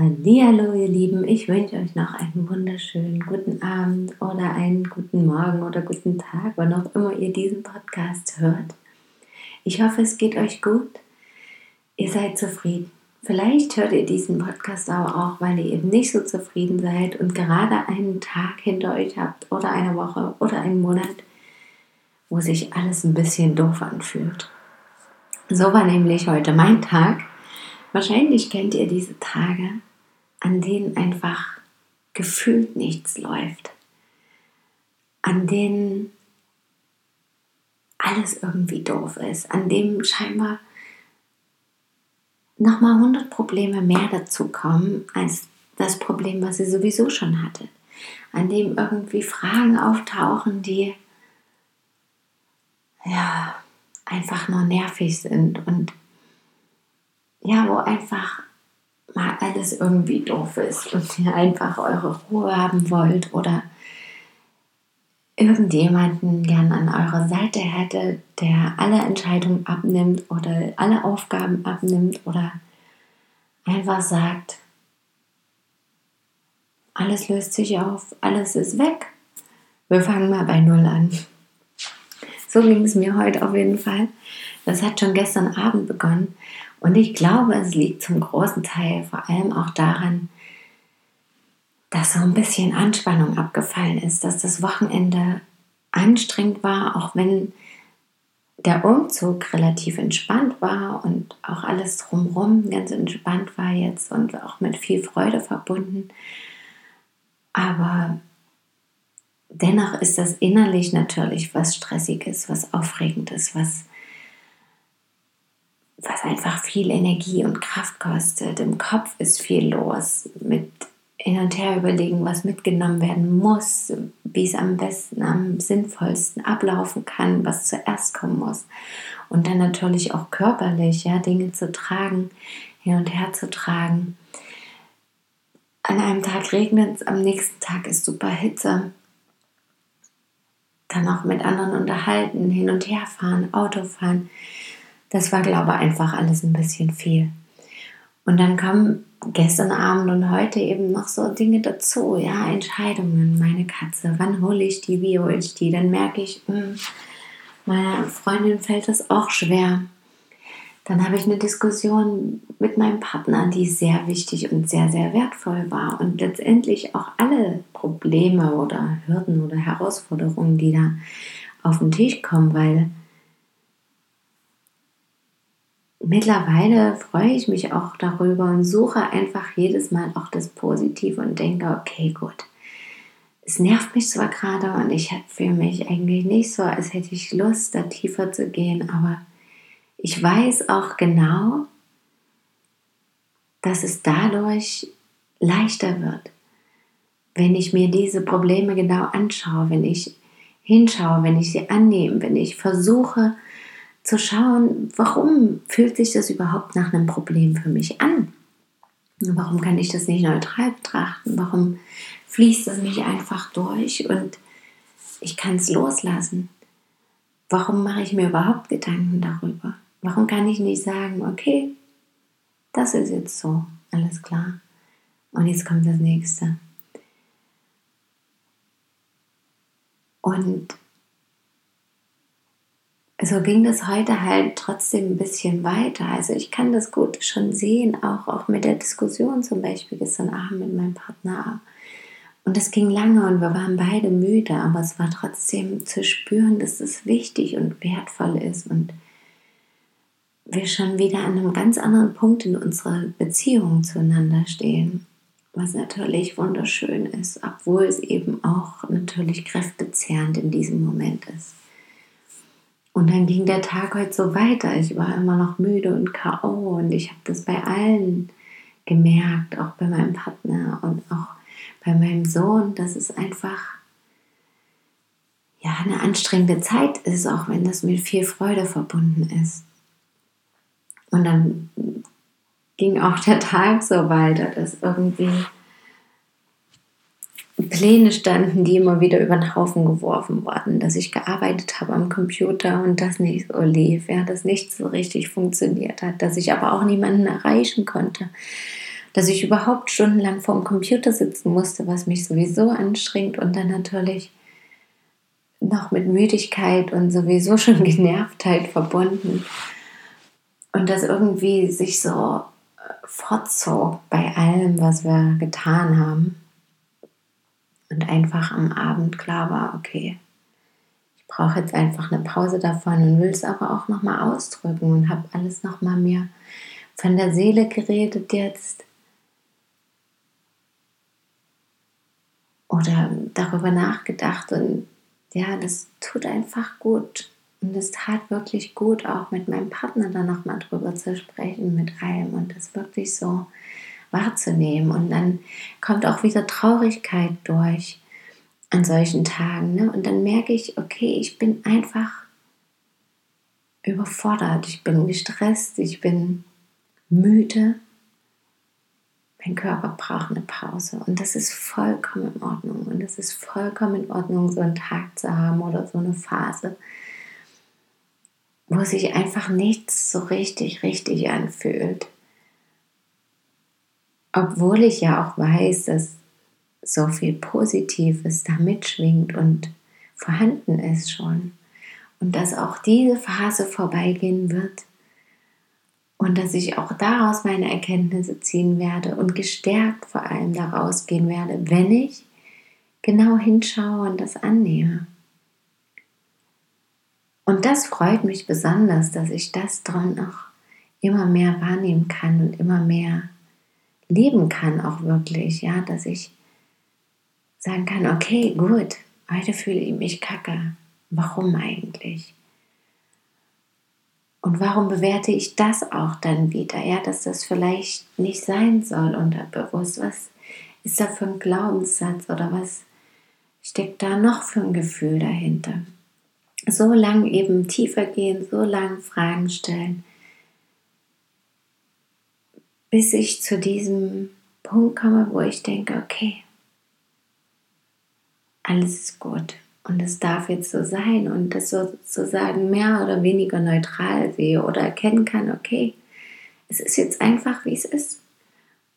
Hallo, ihr Lieben, ich wünsche euch noch einen wunderschönen guten Abend oder einen guten Morgen oder guten Tag, wann auch immer ihr diesen Podcast hört. Ich hoffe, es geht euch gut. Ihr seid zufrieden. Vielleicht hört ihr diesen Podcast aber auch, weil ihr eben nicht so zufrieden seid und gerade einen Tag hinter euch habt oder eine Woche oder einen Monat, wo sich alles ein bisschen doof anfühlt. So war nämlich heute mein Tag. Wahrscheinlich kennt ihr diese Tage, an denen einfach gefühlt nichts läuft, an denen alles irgendwie doof ist, an dem scheinbar nochmal 100 Probleme mehr dazu kommen als das Problem, was ihr sowieso schon hattet, an dem irgendwie Fragen auftauchen, die ja einfach nur nervig sind und ja, wo einfach mal alles irgendwie doof ist und ihr einfach eure Ruhe haben wollt oder irgendjemanden gern an eurer Seite hättet, der alle Entscheidungen abnimmt oder alle Aufgaben abnimmt oder einfach sagt, alles löst sich auf, alles ist weg. Wir fangen mal bei Null an. So ging es mir heute auf jeden Fall. Das hat schon gestern Abend begonnen und ich glaube, es liegt zum großen Teil vor allem auch daran, dass so ein bisschen Anspannung abgefallen ist, dass das Wochenende anstrengend war, auch wenn der Umzug relativ entspannt war und auch alles drumherum ganz entspannt war jetzt und auch mit viel Freude verbunden. Aber dennoch ist das innerlich natürlich was Stressiges, was Aufregendes, was was einfach viel Energie und Kraft kostet. Im Kopf ist viel los mit hin und her überlegen, was mitgenommen werden muss, wie es am besten, am sinnvollsten ablaufen kann, was zuerst kommen muss. Und dann natürlich auch körperlich, ja, Dinge zu tragen, hin und her zu tragen. An einem Tag regnet es, am nächsten Tag ist super Hitze. Dann auch mit anderen unterhalten, hin und her fahren, Auto fahren das war, glaube ich, einfach alles ein bisschen viel. Und dann kamen gestern Abend und heute eben noch so Dinge dazu, ja, Entscheidungen. Meine Katze, wann hole ich die, wie hole ich die? Dann merke ich, mh, hm, meiner Freundin fällt das auch schwer. Dann habe ich eine Diskussion mit meinem Partner, die sehr wichtig und sehr, sehr wertvoll war. Und letztendlich auch alle Probleme oder Hürden oder Herausforderungen, die da auf den Tisch kommen, weil mittlerweile freue ich mich auch darüber und suche einfach jedes Mal auch das Positive und denke, okay, gut. Es nervt mich zwar gerade und ich fühle mich eigentlich nicht so, als hätte ich Lust, da tiefer zu gehen, aber ich weiß auch genau, dass es dadurch leichter wird, wenn ich mir diese Probleme genau anschaue, wenn ich hinschaue, wenn ich sie annehme, wenn ich versuche, zu schauen, warum fühlt sich das überhaupt nach einem Problem für mich an? Warum kann ich das nicht neutral betrachten? Warum fließt das nicht einfach durch und ich kann es loslassen? Warum mache ich mir überhaupt Gedanken darüber? Warum kann ich nicht sagen, okay, das ist jetzt so, alles klar. Und jetzt kommt das nächste. Und so ging das heute halt trotzdem ein bisschen weiter. Also ich kann das gut schon sehen, auch, auch mit der Diskussion zum Beispiel gestern Abend mit meinem Partner. Und es ging lange und wir waren beide müde, aber es war trotzdem zu spüren, dass es wichtig und wertvoll ist und wir schon wieder an einem ganz anderen Punkt in unserer Beziehung zueinander stehen. Was natürlich wunderschön ist, obwohl es eben auch natürlich kräftezehrend in diesem Moment ist. Und dann ging der Tag heute so weiter. Ich war immer noch müde und K.O. und ich habe das bei allen gemerkt, auch bei meinem Partner und auch bei meinem Sohn, dass es einfach ja eine anstrengende Zeit ist, auch wenn das mit viel Freude verbunden ist. Und dann ging auch der Tag so weiter, dass irgendwie Pläne standen, die immer wieder über den Haufen geworfen wurden, dass ich gearbeitet habe am Computer und das nicht so lief, ja, dass nichts so richtig funktioniert hat, dass ich aber auch niemanden erreichen konnte, dass ich überhaupt stundenlang vor dem Computer sitzen musste, was mich sowieso anstrengt und dann natürlich noch mit Müdigkeit und sowieso schon Genervtheit verbunden. Und das irgendwie sich so fortzog bei allem, was wir getan haben und einfach am Abend klar war, okay, ich brauche jetzt einfach eine Pause davon und will es aber auch nochmal ausdrücken und habe alles nochmal mir von der Seele geredet jetzt. Oder darüber nachgedacht und ja, das tut einfach gut. Und es tat wirklich gut, auch mit meinem Partner dann nochmal drüber zu sprechen, mit allem und das wirklich so wahrzunehmen. Und dann kommt auch wieder Traurigkeit durch an solchen Tagen. Ne? Und dann merke ich, okay, ich bin einfach überfordert, ich bin gestresst, ich bin müde. Mein Körper braucht eine Pause und das ist vollkommen in Ordnung. Und es ist vollkommen in Ordnung, so einen Tag zu haben oder so eine Phase, wo sich einfach nichts so richtig, richtig anfühlt obwohl ich ja auch weiß, dass so viel Positives da mitschwingt und vorhanden ist schon. Und dass auch diese Phase vorbeigehen wird und dass ich auch daraus meine Erkenntnisse ziehen werde und gestärkt vor allem daraus gehen werde, wenn ich genau hinschaue und das annehme. Und das freut mich besonders, dass ich das dran noch immer mehr wahrnehmen kann und immer mehr leben kann auch wirklich, ja, dass ich sagen kann, okay, gut, heute fühle ich mich kacke. Warum eigentlich? Und warum bewerte ich das auch dann wieder? Ja, dass das vielleicht nicht sein soll unterbewusst. Was ist da für ein Glaubenssatz oder was steckt da noch für ein Gefühl dahinter? So lang eben tiefer gehen, so lang Fragen stellen, bis ich zu diesem Punkt komme, wo ich denke, okay, alles ist gut und es darf jetzt so sein und das sozusagen mehr oder weniger neutral sehe oder erkennen kann, okay, es ist jetzt einfach, wie es ist.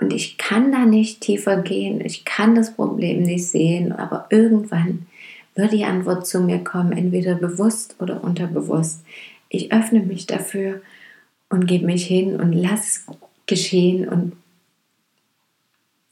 Und ich kann da nicht tiefer gehen, ich kann das Problem nicht sehen, aber irgendwann wird die Antwort zu mir kommen, entweder bewusst oder unterbewusst. Ich öffne mich dafür und gebe mich hin und lasse geschehen und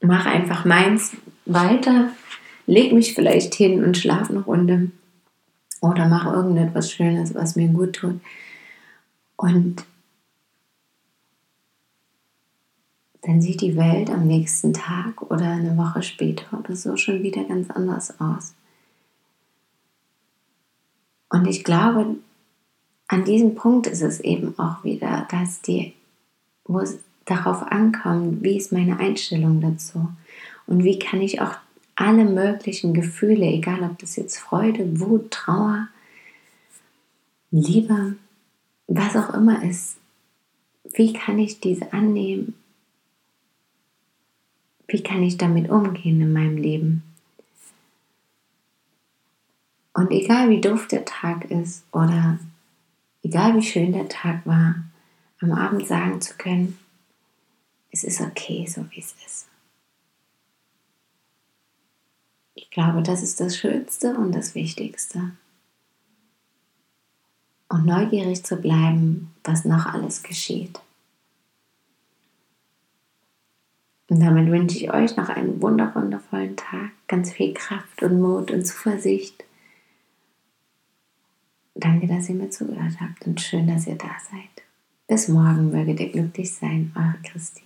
mache einfach meins weiter, leg mich vielleicht hin und schlafe eine Runde oder mache irgendetwas Schönes, was mir gut tut. Und dann sieht die Welt am nächsten Tag oder eine Woche später oder so schon wieder ganz anders aus. Und ich glaube, an diesem Punkt ist es eben auch wieder, dass die, wo es darauf ankommt, wie ist meine Einstellung dazu und wie kann ich auch alle möglichen Gefühle, egal ob das jetzt Freude, Wut, Trauer, Liebe, was auch immer ist, wie kann ich diese annehmen? Wie kann ich damit umgehen in meinem Leben? Und egal wie doof der Tag ist oder egal wie schön der Tag war, am Abend sagen zu können, es ist okay, so wie es ist. Ich glaube, das ist das Schönste und das Wichtigste. Und neugierig zu bleiben, was noch alles geschieht. Und damit wünsche ich euch noch einen wundervollen Tag, ganz viel Kraft und Mut und Zuversicht. Danke, dass ihr mir zugehört habt und schön, dass ihr da seid. Bis morgen möget ihr glücklich sein, eure Christine.